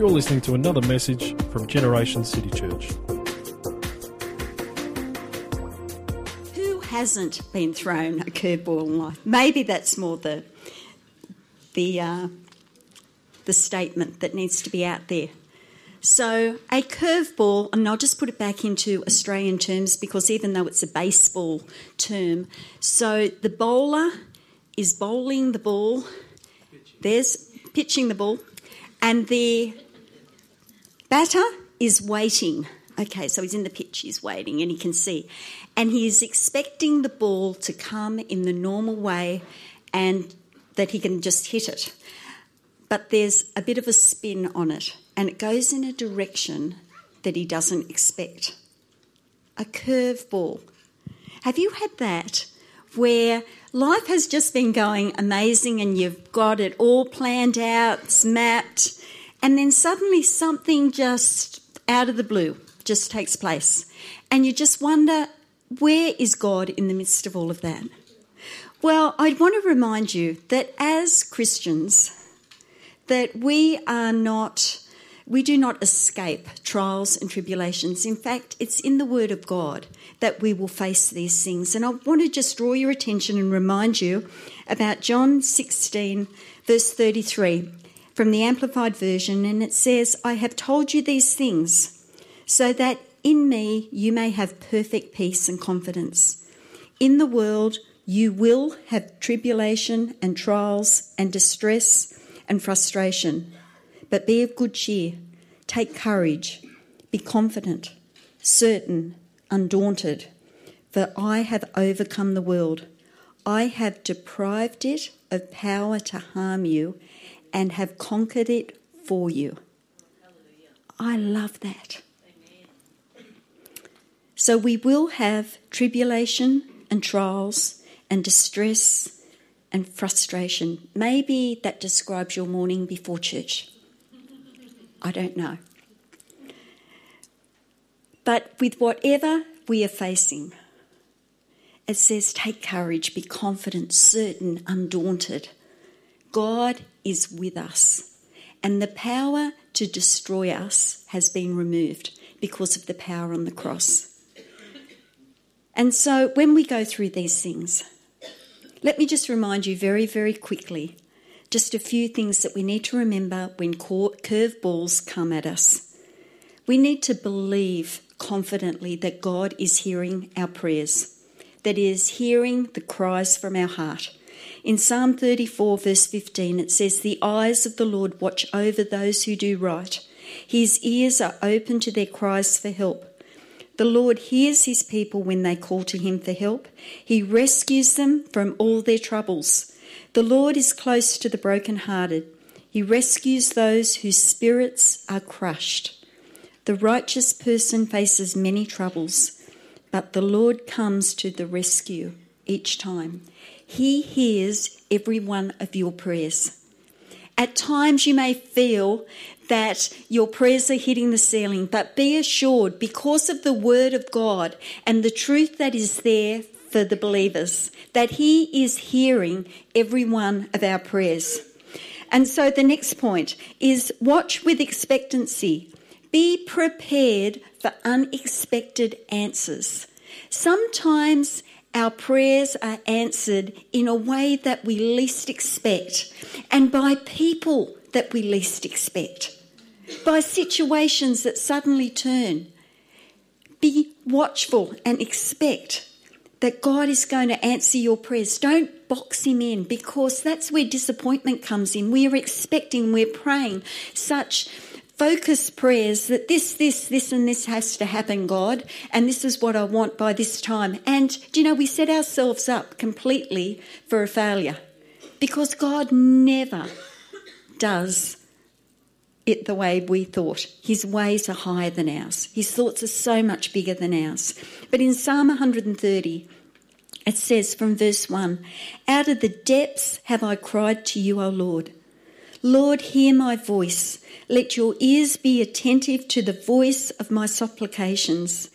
You're listening to another message from Generation City Church. Who hasn't been thrown a curveball in life? Maybe that's more the the uh, the statement that needs to be out there. So a curveball, and I'll just put it back into Australian terms because even though it's a baseball term, so the bowler is bowling the ball. There's pitching the ball, and the batter is waiting. Okay, so he's in the pitch, he's waiting, and he can see. And he is expecting the ball to come in the normal way and that he can just hit it. But there's a bit of a spin on it, and it goes in a direction that he doesn't expect. A curve ball. Have you had that where life has just been going amazing and you've got it all planned out, it's mapped, and then suddenly something just out of the blue just takes place. And you just wonder, where is God in the midst of all of that? Well, I want to remind you that as Christians, that we are not we do not escape trials and tribulations. In fact, it's in the Word of God that we will face these things. And I want to just draw your attention and remind you about John 16, verse 33 from the Amplified Version. And it says, I have told you these things so that in me you may have perfect peace and confidence. In the world, you will have tribulation and trials and distress and frustration. But be of good cheer, take courage, be confident, certain, undaunted, for I have overcome the world. I have deprived it of power to harm you and have conquered it for you. I love that. So we will have tribulation and trials and distress and frustration. Maybe that describes your morning before church. I don't know. But with whatever we are facing, it says, take courage, be confident, certain, undaunted. God is with us, and the power to destroy us has been removed because of the power on the cross. And so when we go through these things, let me just remind you very, very quickly just a few things that we need to remember when curveballs come at us. We need to believe confidently that God is hearing our prayers, that He is hearing the cries from our heart. In Psalm 34, verse 15, it says, The eyes of the Lord watch over those who do right. His ears are open to their cries for help. The Lord hears his people when they call to him for help. He rescues them from all their troubles. The Lord is close to the brokenhearted. He rescues those whose spirits are crushed. The righteous person faces many troubles, but the Lord comes to the rescue each time. He hears every one of your prayers. At times, you may feel that your prayers are hitting the ceiling, but be assured because of the Word of God and the truth that is there for the believers, that He is hearing every one of our prayers. And so the next point is watch with expectancy. Be prepared for unexpected answers. Sometimes our prayers are answered in a way that we least expect and by people that we least expect by situations that suddenly turn. Be watchful and expect that God is going to answer your prayers. Don't box Him in because that's where disappointment comes in. We're expecting, we're praying such focused prayers that this, this, this, and this has to happen, God, and this is what I want by this time. And, do you know, we set ourselves up completely for a failure because God never does it the way we thought. His ways are higher than ours, His thoughts are so much bigger than ours. But in Psalm 130, it says from verse 1 Out of the depths have I cried to you, O Lord. Lord, hear my voice. Let your ears be attentive to the voice of my supplications.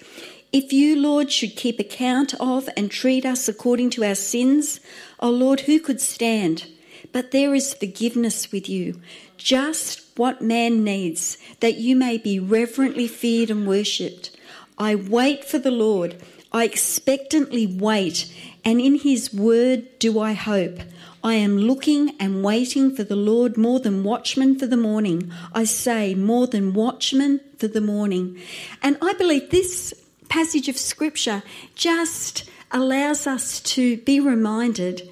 If you, Lord, should keep account of and treat us according to our sins, O Lord, who could stand? But there is forgiveness with you, just what man needs, that you may be reverently feared and worshipped. I wait for the Lord. I expectantly wait, and in his word do I hope. I am looking and waiting for the Lord more than watchmen for the morning. I say, more than watchmen for the morning. And I believe this passage of scripture just allows us to be reminded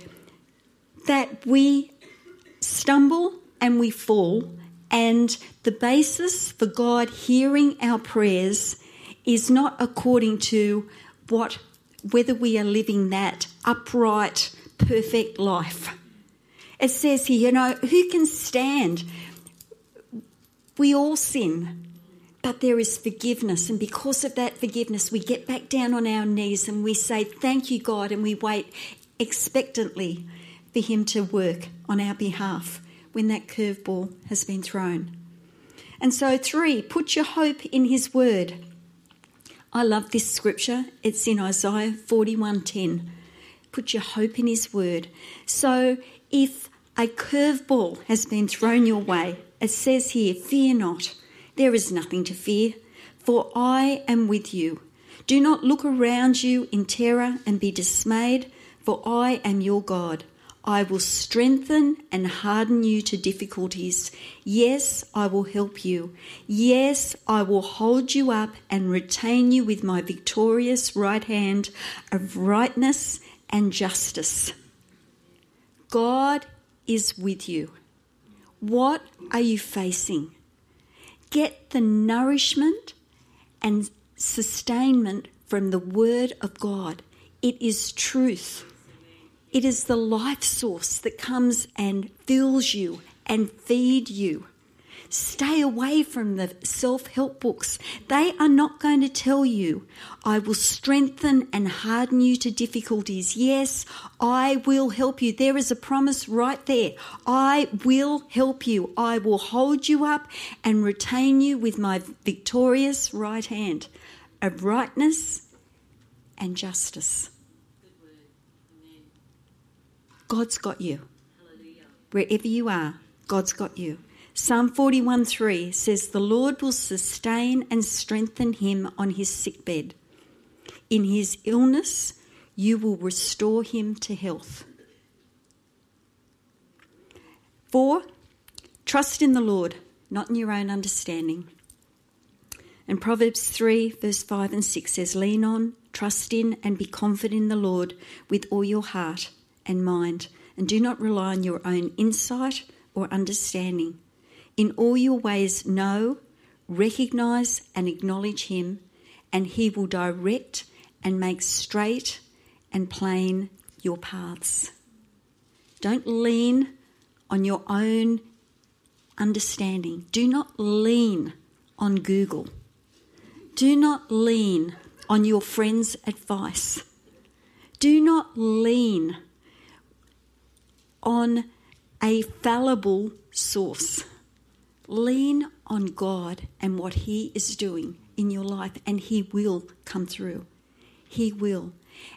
that we stumble and we fall, and the basis for God hearing our prayers is not according to what whether we are living that upright, perfect life. It says here, you know, who can stand? We all sin, but there is forgiveness. And because of that forgiveness, we get back down on our knees and we say, Thank you, God, and we wait expectantly for Him to work on our behalf when that curveball has been thrown. And so, three, put your hope in His word. I love this scripture. It's in Isaiah 41:10. Put your hope in his word. So if a curveball has been thrown your way, it says here, fear not. There is nothing to fear, for I am with you. Do not look around you in terror and be dismayed, for I am your God. I will strengthen and harden you to difficulties. Yes, I will help you. Yes, I will hold you up and retain you with my victorious right hand of rightness and justice. God is with you. What are you facing? Get the nourishment and sustainment from the Word of God. It is truth. It is the life source that comes and fills you and feed you. Stay away from the self help books. They are not going to tell you, I will strengthen and harden you to difficulties. Yes, I will help you. There is a promise right there. I will help you. I will hold you up and retain you with my victorious right hand of rightness and justice. God's got you. Wherever you are, God's got you. Psalm 41:3 says, The Lord will sustain and strengthen him on his sickbed. In his illness, you will restore him to health. Four, trust in the Lord, not in your own understanding. And Proverbs 3, verse 5 and 6 says, Lean on, trust in, and be confident in the Lord with all your heart and mind, and do not rely on your own insight or understanding. In all your ways, know, recognize, and acknowledge Him, and He will direct and make straight and plain your paths. Don't lean on your own understanding. Do not lean on Google. Do not lean on your friend's advice. Do not lean on a fallible source. Lean on God and what He is doing in your life, and He will come through. He will.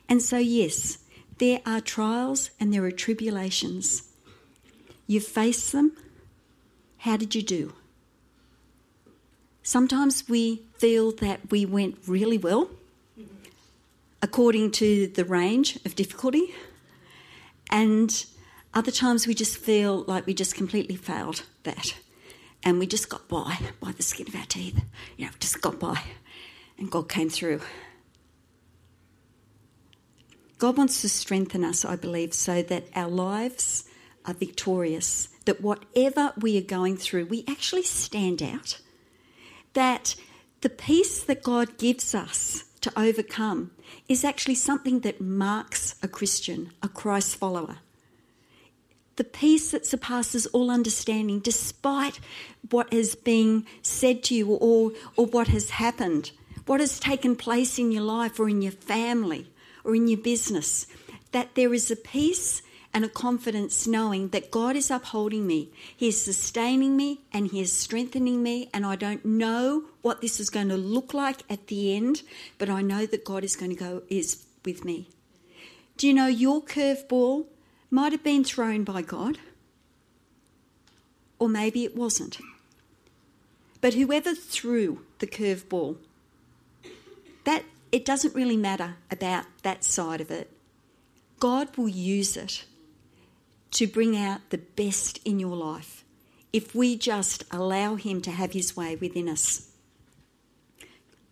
And so, yes, there are trials and there are tribulations. You face them. How did you do? Sometimes we feel that we went really well according to the range of difficulty. And other times we just feel like we just completely failed that. And we just got by, by the skin of our teeth. You know, just got by. And God came through. God wants to strengthen us, I believe, so that our lives are victorious. That whatever we are going through, we actually stand out. That the peace that God gives us to overcome is actually something that marks a Christian, a Christ follower the peace that surpasses all understanding, despite what is being said to you or, or what has happened, what has taken place in your life or in your family or in your business, that there is a peace and a confidence knowing that God is upholding me. He is sustaining me and He is strengthening me. And I don't know what this is going to look like at the end, but I know that God is going to go is with me. Do you know your curveball might have been thrown by God, or maybe it wasn't. But whoever threw the curveball, that it doesn't really matter about that side of it. God will use it to bring out the best in your life if we just allow Him to have His way within us.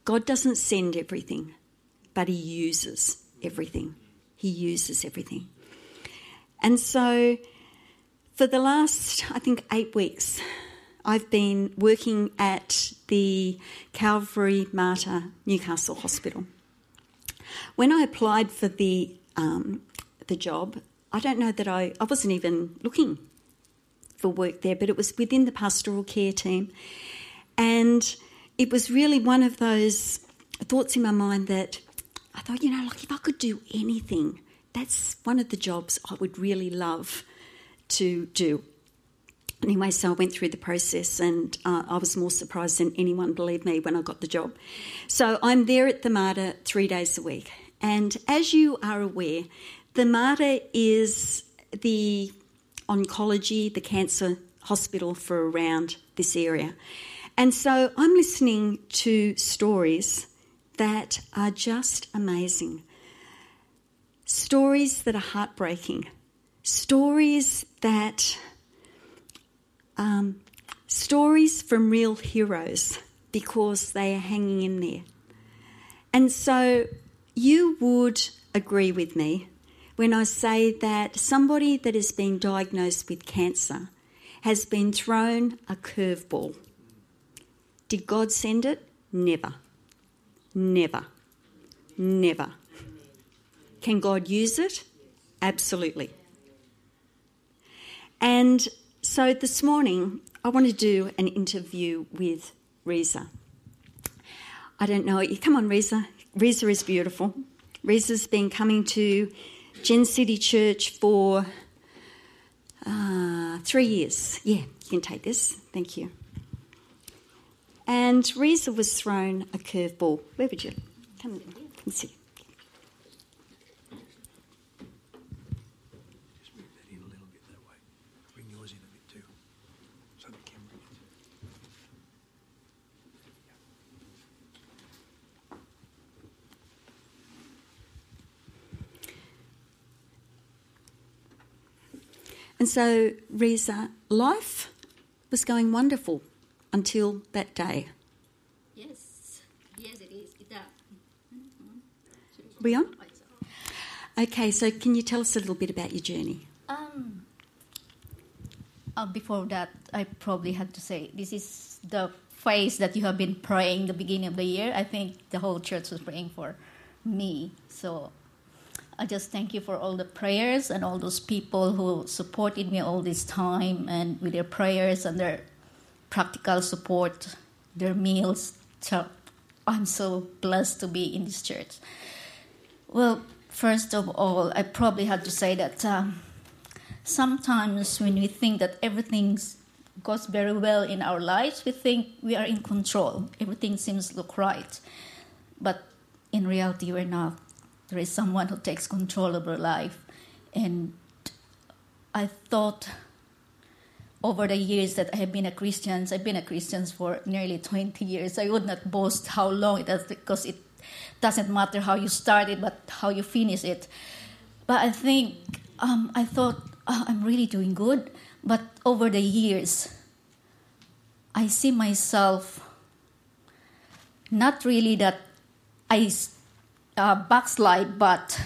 God doesn't send everything, but He uses everything. He uses everything. And so, for the last, I think, eight weeks, I've been working at the Calvary Mater Newcastle Hospital. When I applied for the um, the job, I don't know that I I wasn't even looking for work there, but it was within the pastoral care team, and it was really one of those thoughts in my mind that I thought, you know, like if I could do anything, that's one of the jobs I would really love to do. Anyway, so I went through the process and uh, I was more surprised than anyone believed me when I got the job. So I'm there at the Mater three days a week. And as you are aware, the Mater is the oncology, the cancer hospital for around this area. And so I'm listening to stories that are just amazing. Stories that are heartbreaking. Stories that. Um, stories from real heroes because they are hanging in there. And so you would agree with me when I say that somebody that has been diagnosed with cancer has been thrown a curveball. Did God send it? Never. Never. Never. Can God use it? Absolutely. And so this morning, I want to do an interview with Riza. I don't know. Come on, Riza. Riza is beautiful. Riza's been coming to Gen City Church for uh, three years. Yeah, you can take this. Thank you. And Riza was thrown a curveball. Where would you come and sit? Just move that in a little bit that way. Bring yours in a bit too. So the camera gets it. And so, Riza, life was going wonderful until that day. Yes, yes, it is. It, We on? Okay, so can you tell us a little bit about your journey? Um, uh, before that, I probably had to say this is the phase that you have been praying the beginning of the year. I think the whole church was praying for me. So I just thank you for all the prayers and all those people who supported me all this time and with their prayers and their practical support, their meals. So I'm so blessed to be in this church. Well, first of all, I probably had to say that um, sometimes when we think that everything goes very well in our lives, we think we are in control. Everything seems look right. But in reality, we're not. There is someone who takes control of our life. And I thought over the years that I have been a Christian, I've been a Christian for nearly 20 years. I would not boast how long it is because it doesn't matter how you start it, but how you finish it. But I think um, I thought oh, I'm really doing good. But over the years, I see myself not really that I uh, backslide, but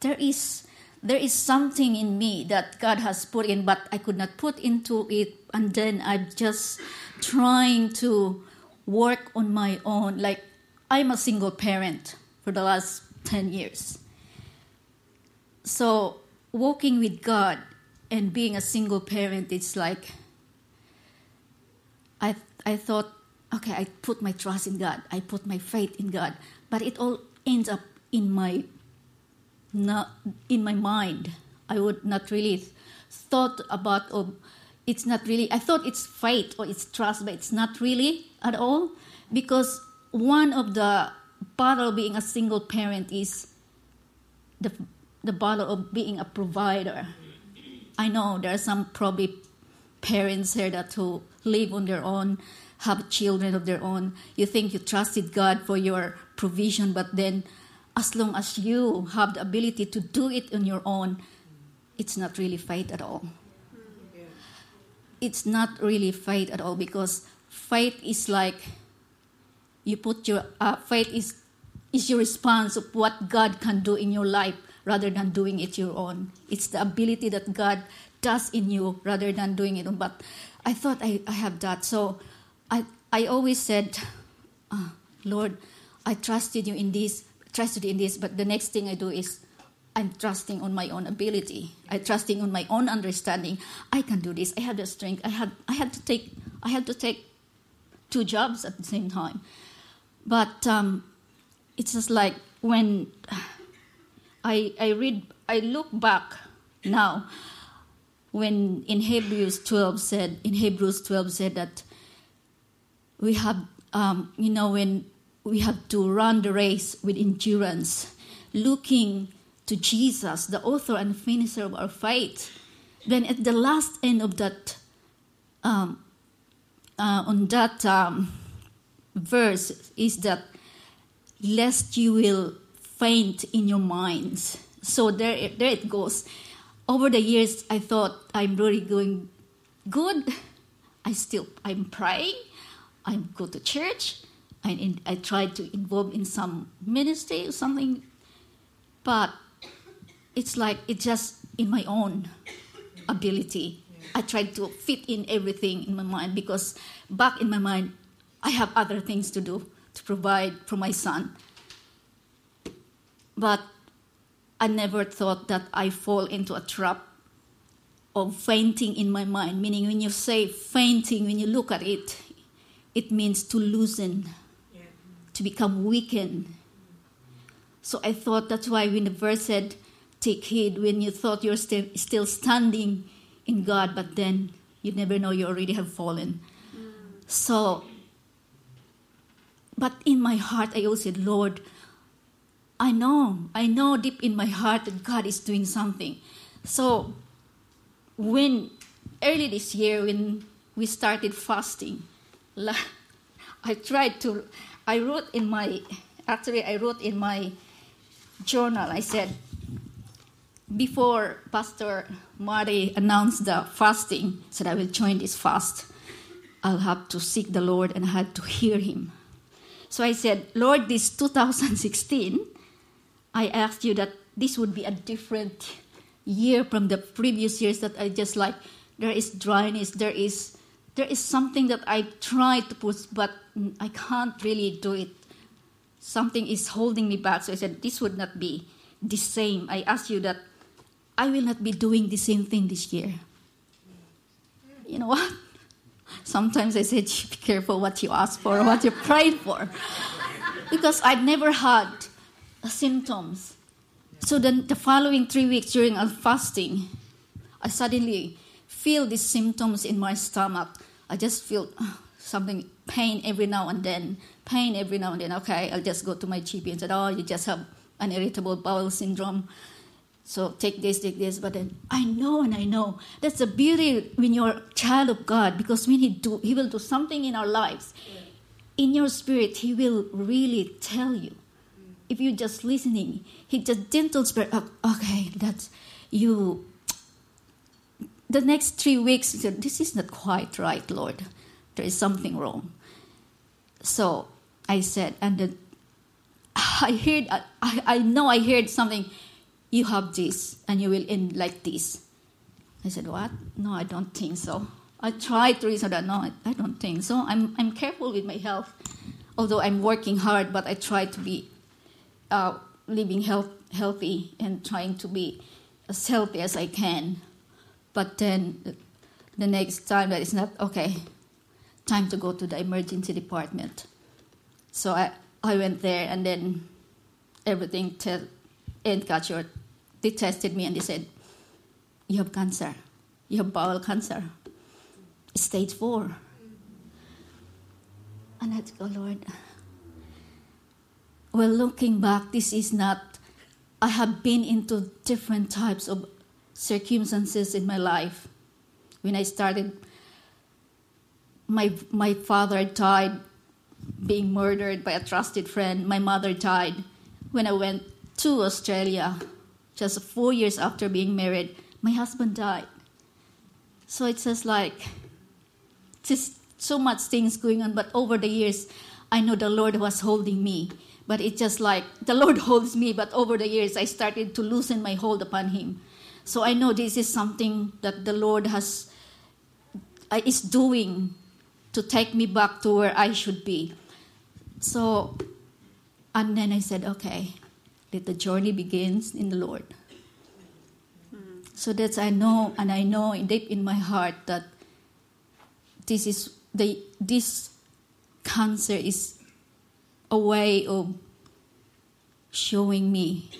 there is there is something in me that God has put in, but I could not put into it, and then I'm just trying to work on my own. Like I'm a single parent for the last ten years, so walking with God and being a single parent, it's like I I thought, okay, I put my trust in God, I put my faith in God, but it all ends up in my not in my mind. I would not really thought about or it's not really I thought it's faith or it's trust, but it's not really at all because one of the battle being a single parent is the the battle of being a provider. I know there are some probably parents here that who live on their own have children of their own. You think you trusted God for your provision, but then as long as you have the ability to do it on your own, it's not really faith at all. It's not really faith at all because faith is like you put your uh, faith is is your response of what God can do in your life rather than doing it your own. It's the ability that God does in you rather than doing it. But I thought I, I have that. So I, I always said, uh, Lord, I trusted you in this, trusted in this, but the next thing I do is I'm trusting on my own ability. I'm trusting on my own understanding. I can do this. I have the strength. I had I had to take I had to take two jobs at the same time. But um, it's just like when I I read I look back now when in Hebrews 12 said in Hebrews 12 said that we have um, you know when we have to run the race with endurance looking to Jesus the author and finisher of our faith then at the last end of that um, uh, on that um, verse is that lest you will faint in your minds so there, there it goes over the years, I thought I'm really going good. I still I'm praying. I go to church. I in, I try to involve in some ministry or something, but it's like it's just in my own ability. I tried to fit in everything in my mind because back in my mind, I have other things to do to provide for my son. But I never thought that I fall into a trap of fainting in my mind. Meaning, when you say fainting, when you look at it, it means to loosen, yeah. To become weakened. So I thought that's why when the verse said, Take heed when you thought you're st- still standing in God, but then you never know you already have fallen. Mm. So, but in my heart, I always said, Lord, I know, I know deep in my heart that God is doing something. So, when early this year, when we started fasting, I tried to, I wrote in my, actually, I wrote in my journal, I said, before Pastor Mari announced the fasting, said I will join this fast. I'll have to seek the Lord and I had to hear him. So I said, Lord, this 2016, I asked you that this would be a different year from the previous years that I just like there is dryness, there is there is something that I try to push but I can't really do it. Something is holding me back. So I said this would not be the same. I asked you that I will not be doing the same thing this year. You know what? Sometimes I said, be careful what you ask for, what you prayed for. Because I've never had symptoms. So then the following three weeks during our fasting, I suddenly feel these symptoms in my stomach. I just feel uh, something pain every now and then, pain every now and then. Okay, I'll just go to my GP and said, "Oh, you just have an irritable bowel syndrome." So take this, take this. But then I know and I know that's the beauty when you're a child of God because when He do, He will do something in our lives. In your spirit, He will really tell you if you're just listening, he just gentle spirit. Oh, okay, that's you. The next three weeks, he said, "This is not quite right, Lord. There is something wrong." So I said, and then I heard, I, I know I heard something. You have this, and you will end like this. I said, "What? No, I don't think so." I tried to reason that. No, I, I don't think so. I'm I'm careful with my health, although I'm working hard, but I try to be uh, living health, healthy and trying to be as healthy as I can. But then uh, the next time that it's not okay, time to go to the emergency department. So I, I went there and then everything te- and got your they tested me and they said, You have cancer. You have bowel cancer. Stage four. And I go, Lord, well, looking back, this is not, I have been into different types of circumstances in my life. When I started my my father died being murdered by a trusted friend. My mother died when I went to Australia. Just four years after being married, my husband died. So it's just like just so much things going on. But over the years, I know the Lord was holding me. But it's just like the Lord holds me. But over the years, I started to loosen my hold upon Him. So I know this is something that the Lord has uh, is doing to take me back to where I should be. So, and then I said, okay, let the journey begins in the Lord. So that's I know, and I know deep in my heart that this is the this cancer is a way of showing me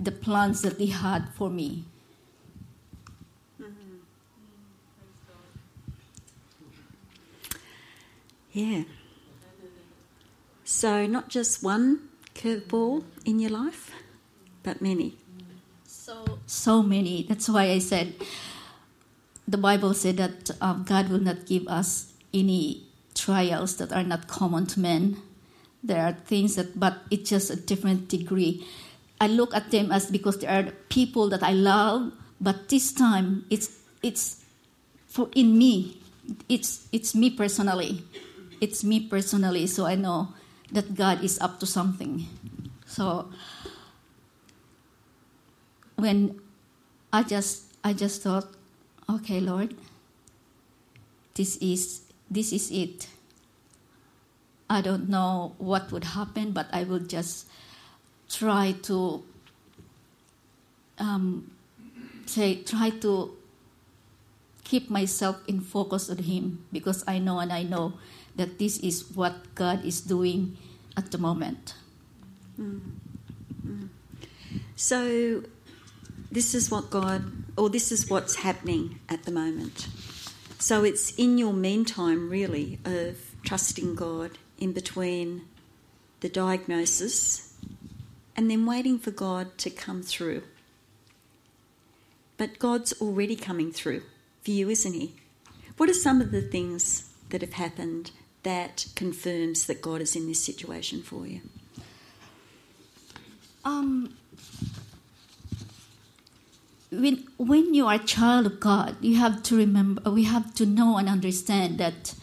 the plans that He had for me. Yeah. So, not just one curveball in your life, but many. So, so many. That's why I said the Bible said that um, God will not give us any trials that are not common to men. There are things that, but it's just a different degree. I look at them as because they are people that I love, but this time it's it's for in me. It's it's me personally. It's me personally. So I know that God is up to something. So when I just I just thought, okay, Lord, this is this is it. I don't know what would happen, but I will just try to um, say try to keep myself in focus on Him because I know and I know that this is what God is doing at the moment. So, this is what God, or this is what's happening at the moment. So, it's in your meantime, really, of trusting God in between the diagnosis and then waiting for God to come through. But God's already coming through for you, isn't He? What are some of the things that have happened that confirms that God is in this situation for you? Um, when when you are a child of God, you have to remember. We have to know and understand that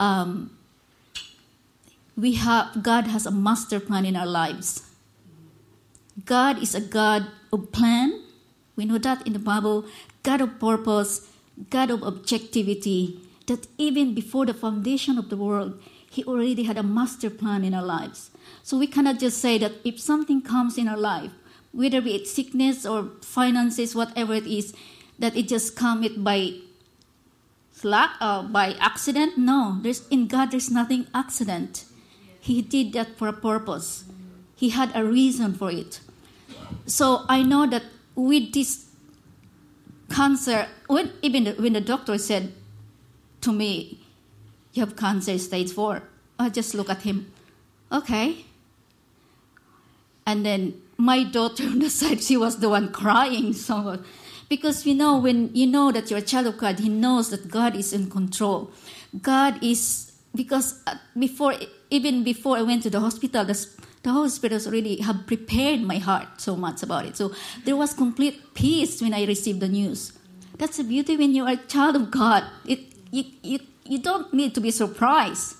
um, we have God has a master plan in our lives. God is a God of plan. We know that in the Bible. God of purpose, God of objectivity. That even before the foundation of the world, He already had a master plan in our lives. So we cannot just say that if something comes in our life, whether be it sickness or finances, whatever it is, that it just come it by luck uh, or by accident. No, there's in God there's nothing accident. He did that for a purpose. He had a reason for it. So I know that with this cancer, when even the, when the doctor said to me, "You have cancer stage four, I just look at him. Okay. And then my daughter on the side, she was the one crying somewhat. Because you know, when you know that you're a child of God, He knows that God is in control. God is, because uh, before, even before I went to the hospital, the, the Holy Spirit has already have prepared my heart so much about it. So there was complete peace when I received the news. That's the beauty when you are a child of God. It, you, you, you don't need to be surprised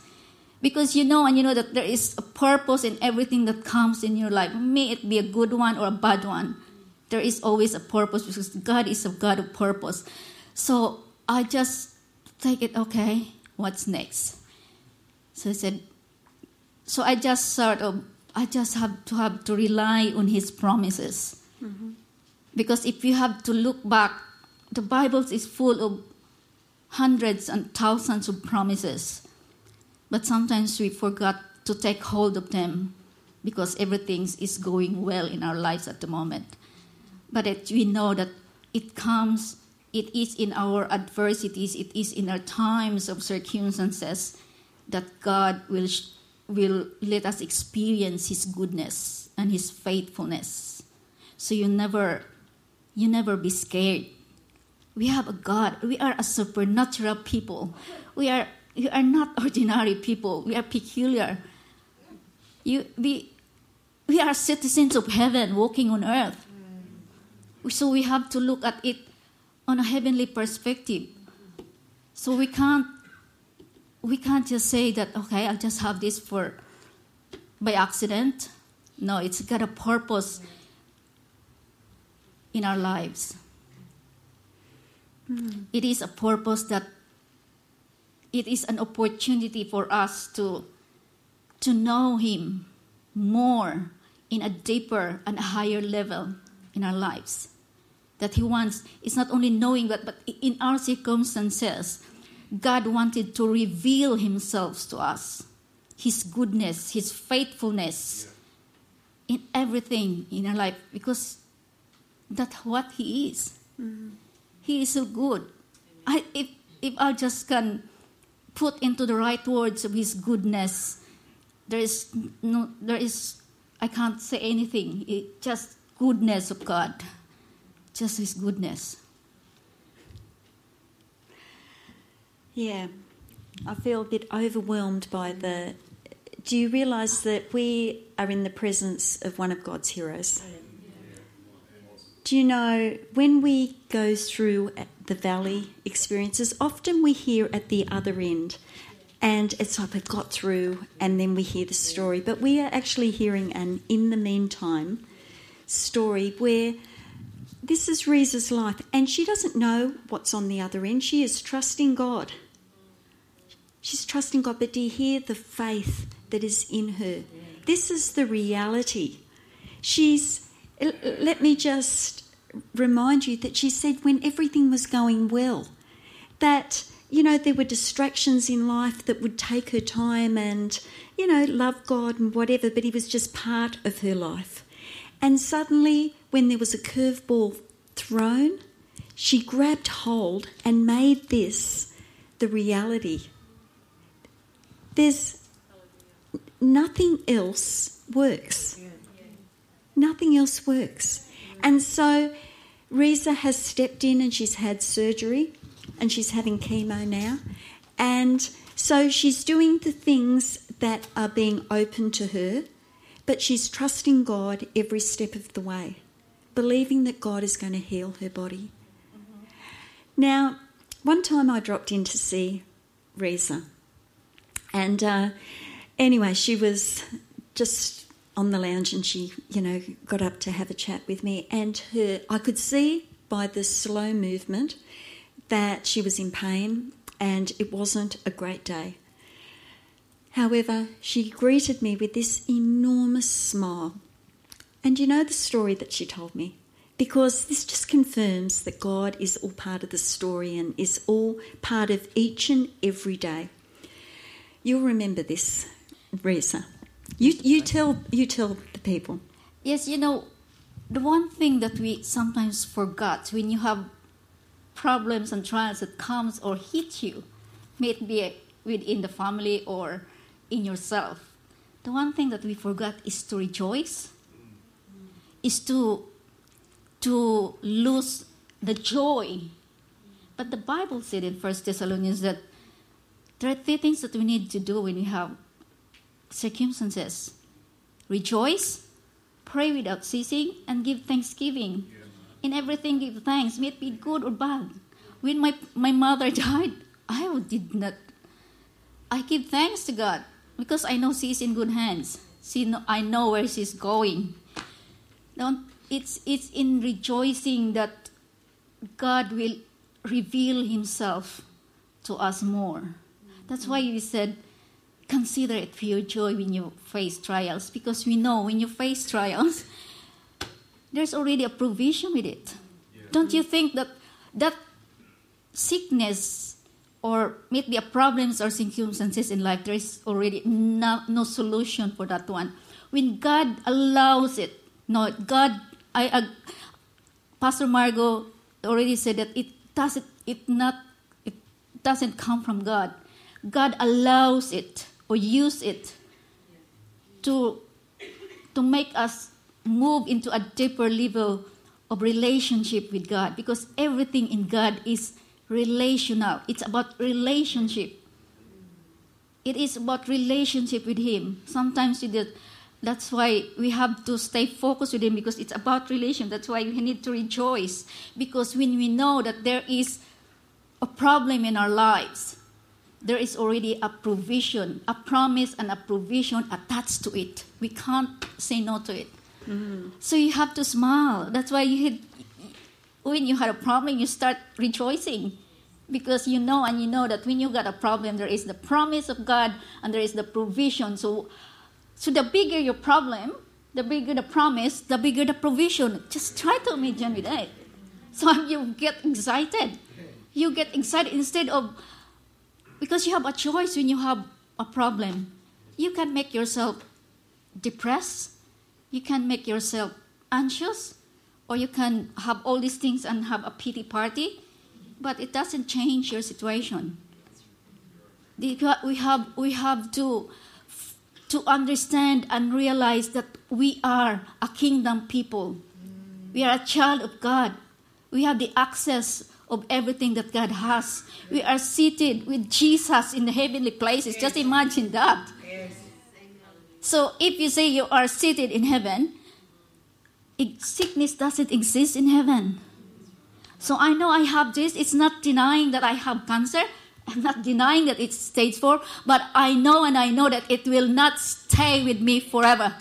because you know and you know that there is a purpose in everything that comes in your life may it be a good one or a bad one there is always a purpose because god is a god of purpose so i just take it okay what's next so i said so i just sort of i just have to have to rely on his promises. Mm-hmm. Because if you have to look back the bible is full of hundreds and thousands of promises. But sometimes we forgot to take hold of them because everything is going well in our lives at the moment. But that we know that it comes, it is in our adversities, it is in our times of circumstances that God will, will let us experience His goodness and His faithfulness. So you never, you never be scared We have a God. We are a supernatural people. We are, we are not ordinary people. We are peculiar. You, we, we are citizens of heaven walking on earth. So we have to look at it on a heavenly perspective. So we can't we can't just say that okay, I'll just have this for by accident. No, it's got a purpose in our lives. Hmm. It is a purpose that it is an opportunity for us to to know him more in a deeper and higher level in our lives that he wants it's not only knowing but but in our circumstances god wanted to reveal himself to us his goodness his faithfulness in everything in our life because that's what he is. Mm-hmm. He is so good. I, if, if i just can put into the right words of his goodness there is no there is i can't say anything. It just goodness of god. Just his goodness Yeah, I feel a bit overwhelmed by the. Do you realise that we are in the presence of one of God's heroes? Do you know when we go through the valley experiences, often we hear at the other end, and it's like we've got through, and then we hear the story, but we are actually hearing an in the meantime story where this is Riza's life, and she doesn't know what's on the other end. She is trusting God. She's trusting God, but do you hear the faith that is in her? This is the reality. She's, let me just remind you that she said when everything was going well, that, you know, there were distractions in life that would take her time and, you know, love God and whatever, but He was just part of her life. And suddenly, when there was a curveball thrown, she grabbed hold and made this the reality. There's nothing else works. Nothing else works. And so Riza has stepped in and she's had surgery and she's having chemo now. And so she's doing the things that are being open to her, but she's trusting God every step of the way, believing that God is going to heal her body. Mm-hmm. Now, one time I dropped in to see Riza. And uh, anyway, she was just on the lounge and she, you know, got up to have a chat with me. And her, I could see by the slow movement that she was in pain and it wasn't a great day. However, she greeted me with this enormous smile. And you know the story that she told me? Because this just confirms that God is all part of the story and is all part of each and every day. You'll remember this, Riza. You, you, tell, you tell the people. yes you know the one thing that we sometimes forgot when you have problems and trials that comes or hit you may it be within the family or in yourself the one thing that we forgot is to rejoice is to to lose the joy but the bible said in first thessalonians that there are three things that we need to do when we have circumstances. Rejoice pray without ceasing and give thanksgiving. In everything give thanks. May it be good or bad. When my, my mother died i did not i give thanks to god because i know she's in good hands. She know, i know where she's going. Don't, it's, it's in rejoicing that god will reveal himself to us more that's why we said consider it pure joy when you face trials because we know when you face trials there's already a provision with it. Don't you think that that sickness or maybe a problems or circumstances in life there is already no, no solution for that one. When god allows it no god i uh, pastor margot already said that it doesn't it not it doesn't come from god god allows it or use it to to make us move into a deeper level of relationship with God because everything in God is relational. It's about relationship. It is about relationship with Him. Sometimes we did, that's why we have to stay focused with Him because it's about relation. That's why we need to rejoice because when we know that there is a problem in our lives, there is already a provision, a promise, and a provision attached to it. We can't say no to it. Mm-hmm. So you have to smile. That's why you had, when you had a problem, you start rejoicing because you know and you know that when you got a problem, there is the promise of God and there is the provision. So, so the bigger your problem, the bigger the promise, the bigger the provision. Just try to imagine with that. So you get excited. You get excited instead of because you have a choice when you have a problem. You can make yourself depressed you can make yourself anxious, or you can have all these things and have a pity party, but it doesn't change your situation. We have, we have to, to understand and realize that we are a kingdom people. We are a child of God. We have the access of everything that God has. We are seated with Jesus in the heavenly places. Just imagine that. So if you say you are seated in heaven, sickness doesn't exist in heaven. So I know I have this. It's not denying that I have cancer. I'm not denying that it's stage four, but I know and I know that it will not stay with me forever.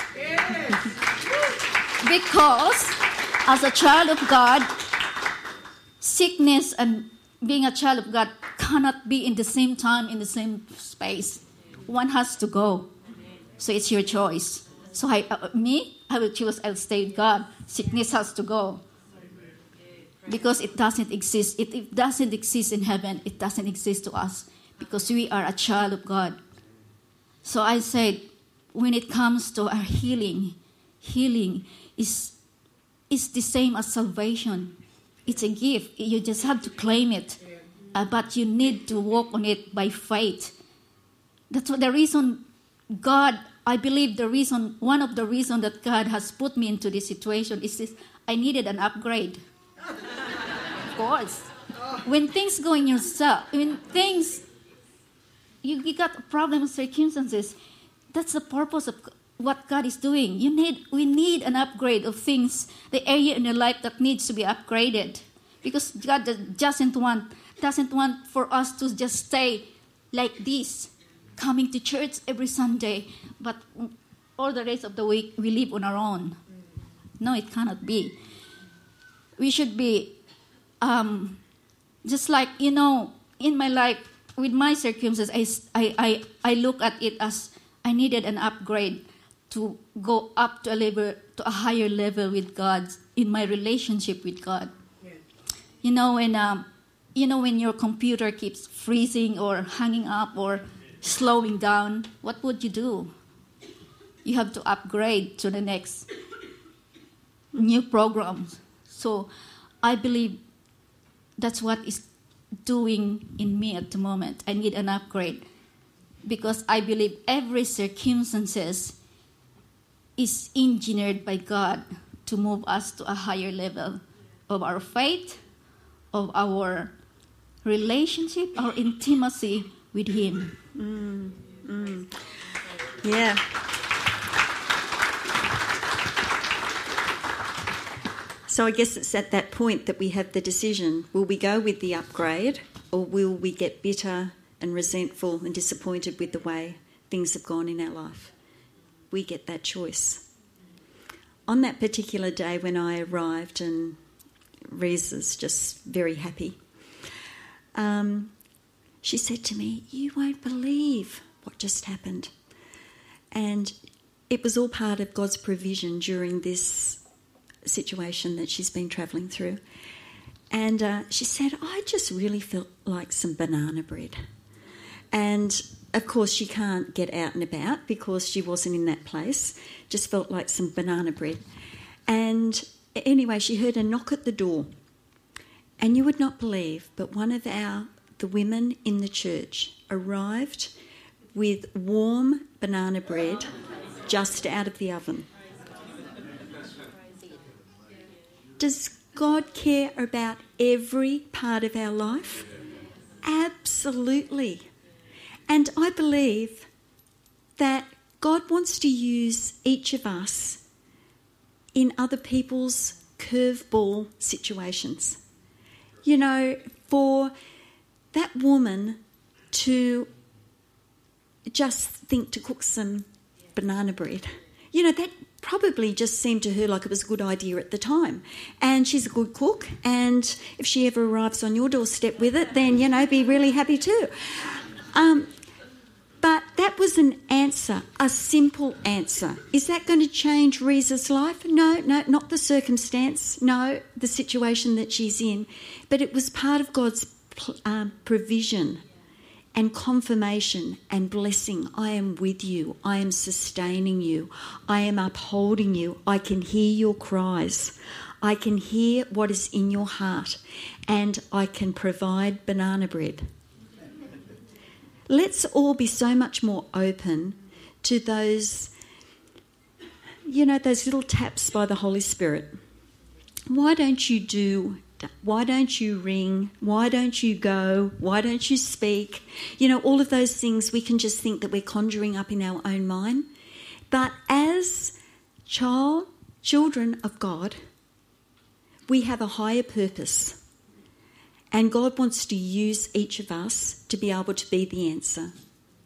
because as a child of God, sickness and being a child of God cannot be in the same time, in the same space. One has to go. So it's your choice. So I, uh, me, I will choose. I'll stay with God. Sickness has to go because it doesn't exist. It, it doesn't exist in heaven. It doesn't exist to us because we are a child of God. So I said, when it comes to our healing, healing is is the same as salvation. It's a gift. You just have to claim it, uh, but you need to walk on it by faith. That's what the reason God I believe the reason, one of the reasons that God has put me into this situation is this I needed an upgrade. of course. When things go in yourself, when things, you, you got problems, circumstances, that's the purpose of what God is doing. You need, we need an upgrade of things, the area in your life that needs to be upgraded. Because God doesn't want, doesn't want for us to just stay like this coming to church every Sunday, but all the rest of the week we live on our own. No, it cannot be. We should be um, just like, you know, in my life, with my circumstances, I, I, I look at it as I needed an upgrade to go up to a level, to a higher level with God in my relationship with God. Yeah. You know, when um, you know when your computer keeps freezing or hanging up or slowing down, what would you do? You have to upgrade to the next new programs. So I believe that's what is doing in me at the moment. I need an upgrade because I believe every circumstances is engineered by God to move us to a higher level of our faith, of our relationship, our intimacy with Him. Mm, mm. Yeah. So I guess it's at that point that we have the decision will we go with the upgrade or will we get bitter and resentful and disappointed with the way things have gone in our life? We get that choice. On that particular day when I arrived, and Riza is just very happy, um, she said to me, You won't believe what just happened. And it was all part of God's provision during this situation that she's been travelling through. And uh, she said, I just really felt like some banana bread. And of course, she can't get out and about because she wasn't in that place. Just felt like some banana bread. And anyway, she heard a knock at the door. And you would not believe, but one of our the women in the church arrived with warm banana bread just out of the oven. Does God care about every part of our life? Absolutely. And I believe that God wants to use each of us in other people's curveball situations. You know, for that woman to just think to cook some banana bread, you know, that probably just seemed to her like it was a good idea at the time. And she's a good cook, and if she ever arrives on your doorstep with it, then, you know, be really happy too. Um, but that was an answer, a simple answer. Is that going to change Riza's life? No, no, not the circumstance, no, the situation that she's in. But it was part of God's um, provision and confirmation and blessing. I am with you. I am sustaining you. I am upholding you. I can hear your cries. I can hear what is in your heart. And I can provide banana bread. Let's all be so much more open to those, you know, those little taps by the Holy Spirit. Why don't you do why don't you ring? Why don't you go? Why don't you speak? You know, all of those things we can just think that we're conjuring up in our own mind. But as child, children of God, we have a higher purpose. And God wants to use each of us to be able to be the answer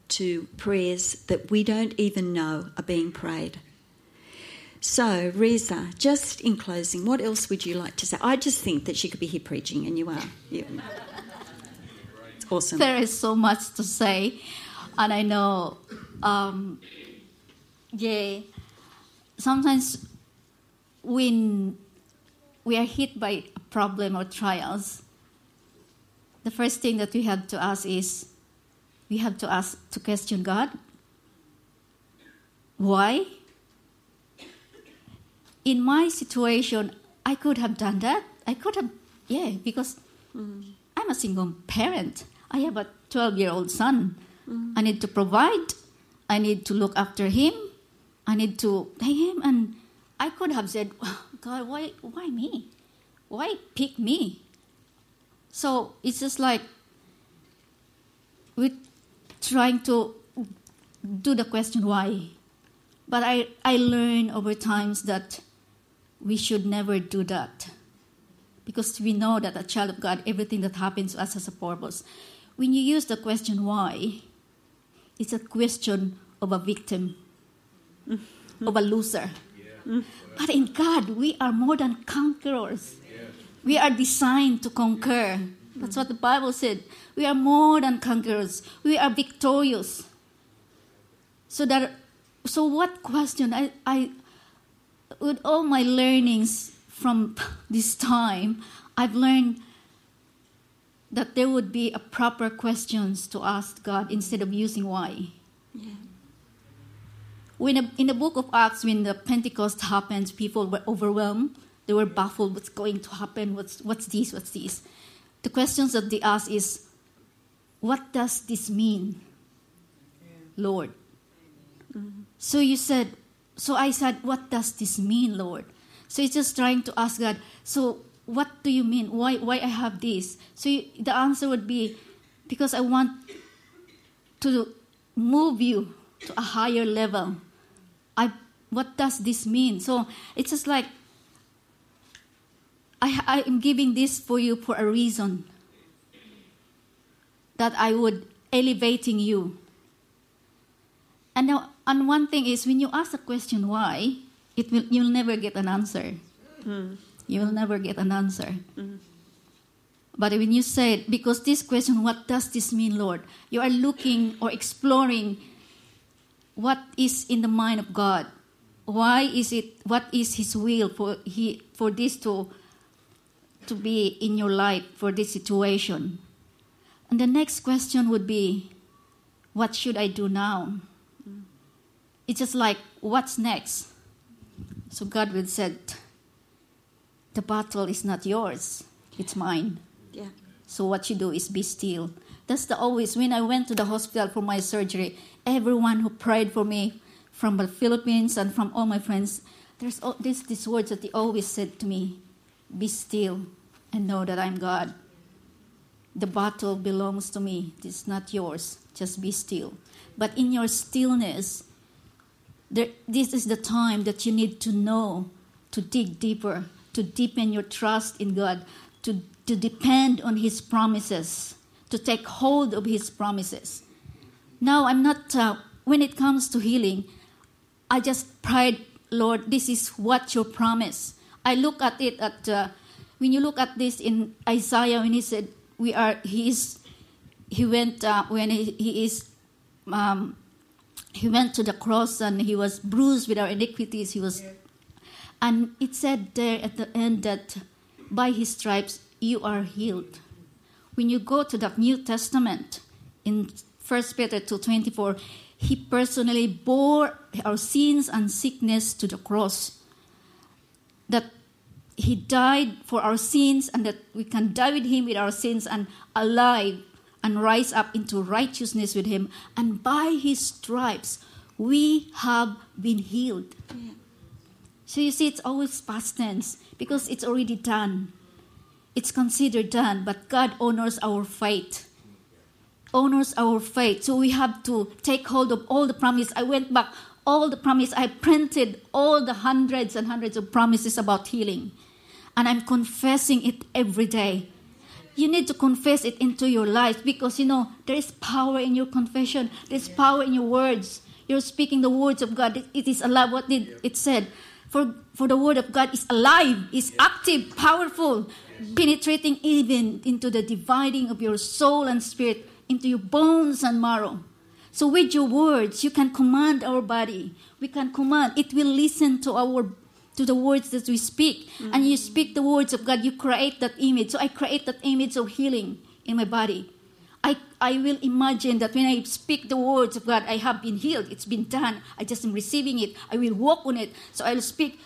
to prayers that we don't even know are being prayed. So, Riza, just in closing, what else would you like to say? I just think that she could be here preaching, and you are. You. It's awesome. There is so much to say, and I know, um, yeah, sometimes when we are hit by a problem or trials, the first thing that we have to ask is we have to ask to question God. Why? In my situation, I could have done that. I could have, yeah, because mm. I'm a single parent. I have a 12 year old son. Mm. I need to provide. I need to look after him. I need to pay him. And I could have said, God, why, why me? Why pick me? So it's just like we're trying to do the question why. But I, I learned over times that we should never do that. Because we know that a child of God, everything that happens to us has a purpose. When you use the question why, it's a question of a victim, mm-hmm. of a loser. Yeah. Mm-hmm. But in God, we are more than conquerors. We are designed to conquer. That's what the Bible said. We are more than conquerors. We are victorious. So that so what question I, I with all my learnings from this time, I've learned that there would be a proper questions to ask God instead of using why. Yeah. When in the book of Acts, when the Pentecost happened, people were overwhelmed they were baffled what's going to happen, what's, what's this, what's this. The questions that they ask is, what does this mean, Lord? Mm-hmm. So you said, so I said, what does this mean, Lord? So it's just trying to ask God, so what do you mean? Why, why I have this? So you, the answer would be, because I want to move you to a higher level. I, what does this mean? So it's just like I, I am giving this for you for a reason. That I would elevating you. And now, and one thing is when you ask a question why, it will you'll never get an answer. Mm. You will never get an answer. Mm. But when you say because this question, what does this mean, Lord? You are looking or exploring what is in the mind of God. Why is it? What is His will for He for this to to be in your life for this situation. And the next question would be, what should I do now? It's just like, what's next? So God will said, the battle is not yours, it's mine. Yeah. So what you do is be still. That's the always when I went to the hospital for my surgery, everyone who prayed for me from the Philippines and from all my friends, there's all, this these words that they always said to me, Be still and know that I'm God. The battle belongs to me. It's not yours. Just be still. But in your stillness, there, this is the time that you need to know, to dig deeper, to deepen your trust in God, to, to depend on His promises, to take hold of His promises. Now, I'm not, uh, when it comes to healing, I just prayed, Lord, this is what your promise. I look at it at, uh, when you look at this in Isaiah, when he said, we are, he is, he went, uh, when he, he is, um, he went to the cross and he was bruised with our iniquities. He was, and it said there at the end that by his stripes you are healed. When you go to the New Testament in 1 Peter 2:24, he personally bore our sins and sickness to the cross. That he died for our sins and that we can die with him with our sins and alive and rise up into righteousness with him. And by his stripes, we have been healed. So you see, it's always past tense because it's already done. It's considered done, but God honors our faith. Honors our faith. So we have to take hold of all the promise. I went back, all the promise. I printed all the hundreds and hundreds of promises about healing. And I'm confessing it every day. You need to confess it into your life because you know there is power in your confession. There's power in your words. You're speaking the words of god. It is alive. What did it said? For for the word of god is alive is active powerful penetrating even into the dividing of your soul and spirit into your bones and marrow. So with your words you can command our body. We can command. It will listen to our to the words that we speak. Mm-hmm. And you speak the words of God, you create that image. So I create that image of healing in my body. I, I will imagine that when I speak the words of God, I have been healed. It's been done. I just am receiving it. I will walk on it. So I'll speak.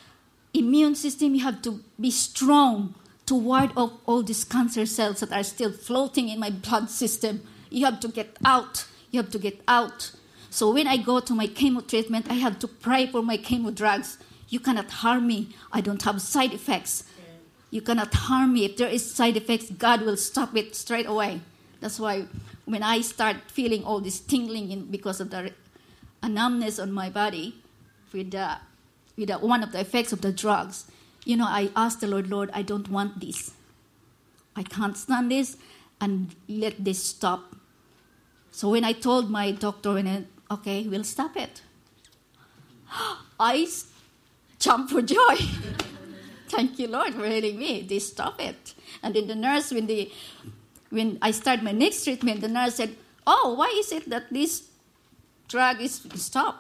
Immune system, you have to be strong to ward off all these cancer cells that are still floating in my blood system. You have to get out. You have to get out. So when I go to my chemo treatment, I have to pray for my chemo drugs you cannot harm me. I don't have side effects. You cannot harm me. If there is side effects, God will stop it straight away. That's why when I start feeling all this tingling in, because of the numbness on my body with, the, with the, one of the effects of the drugs, you know, I asked the Lord, Lord, I don't want this. I can't stand this and let this stop. So when I told my doctor, when okay, we'll stop it. I jump for joy. Thank you, Lord, for healing me. They stop it. And then the nurse, when they, when I start my next treatment, the nurse said, "Oh, why is it that this drug is stopped?"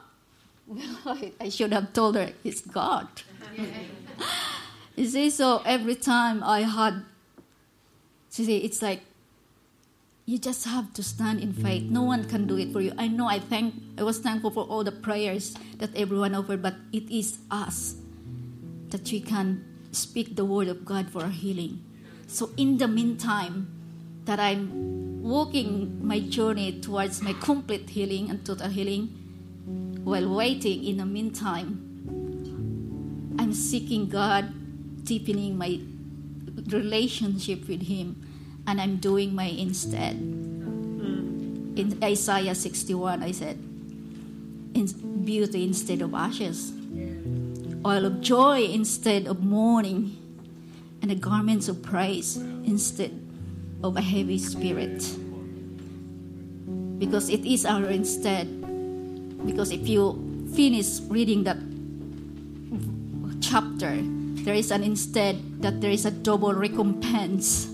Well, I should have told her it's God. you see, so every time I had, you see, it's like you just have to stand in faith. No one can do it for you. I know I thank I was thankful for all the prayers that everyone offered, but it is us that we can speak the word of God for our healing. So in the meantime that I'm walking my journey towards my complete healing and total healing, while waiting in the meantime, I'm seeking God, deepening my relationship with Him and I'm doing my instead. Mm. In Isaiah 61, I said, in beauty instead of ashes, oil of joy instead of mourning, and the garments of praise instead of a heavy spirit. Because it is our instead. Because if you finish reading that chapter, there is an instead that there is a double recompense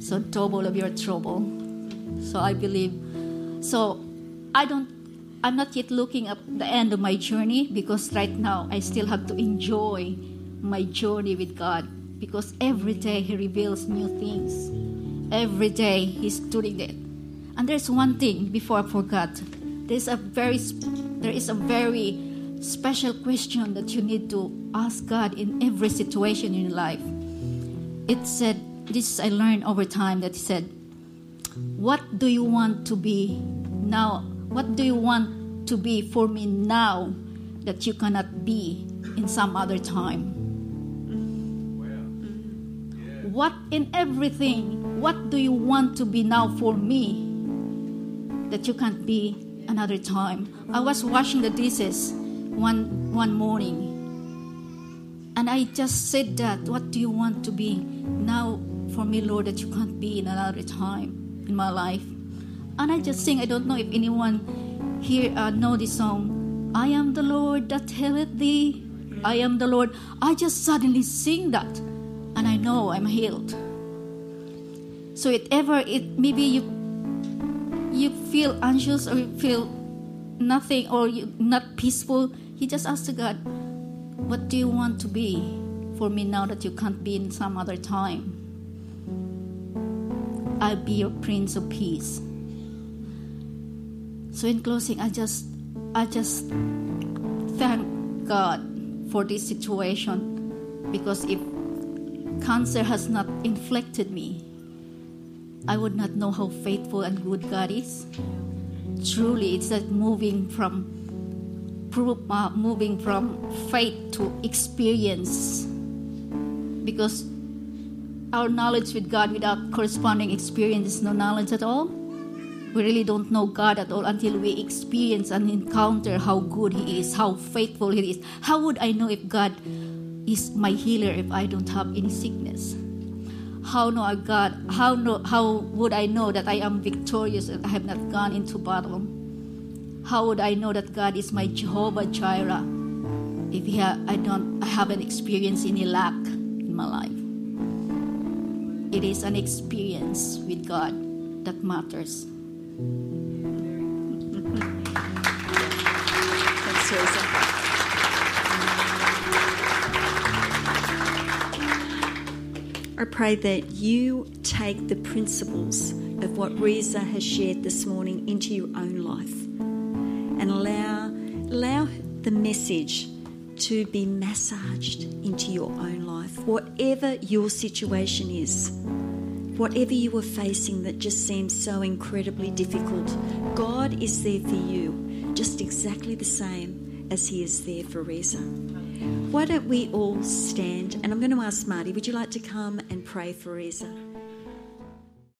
so double of your trouble. So I believe. So I don't. I'm not yet looking at the end of my journey because right now I still have to enjoy my journey with God because every day He reveals new things. Every day He's doing it. And there's one thing before I forgot. There's a very, there is a very special question that you need to ask God in every situation in life. It said, this I learned over time that he said, What do you want to be now? What do you want to be for me now that you cannot be in some other time? what in everything, what do you want to be now for me that you can't be another time? I was washing the dishes one one morning and I just said that, what do you want to be now for me, Lord, that you can't be in another time in my life? And I just sing, I don't know if anyone here uh, know this song. I am the Lord that healeth thee. I am the Lord. I just suddenly sing that, and I know I'm healed. So if ever it maybe you you feel anxious or you feel nothing or you not peaceful, you just ask to God, what do you want to be for me now that you can't be in some other time? I'll be your Prince of Peace. So in closing, I just I just thank God for this situation because if cancer has not inflicted me, I would not know how faithful and good God is. Truly, it's like moving from uh, moving from faith to experience because our knowledge with God without corresponding experience is no knowledge at all. We really don't know God at all until we experience and encounter how good He is, how faithful He is. How would I know if God is my healer if I don't have any sickness? How know I God? How know? How would I know that I am victorious and I have not gone into battle? How would I know that God is my Jehovah Jireh if I don't I haven't experienced any lack in my life? It is an experience with God that matters. Thanks, Teresa. I pray that you take the principles of what Riza has shared this morning into your own life and allow, allow the message to be massaged into your own life. Whatever your situation is, whatever you are facing that just seems so incredibly difficult, God is there for you, just exactly the same as He is there for Riza. Why don't we all stand? And I'm going to ask Marty, would you like to come and pray for Riza?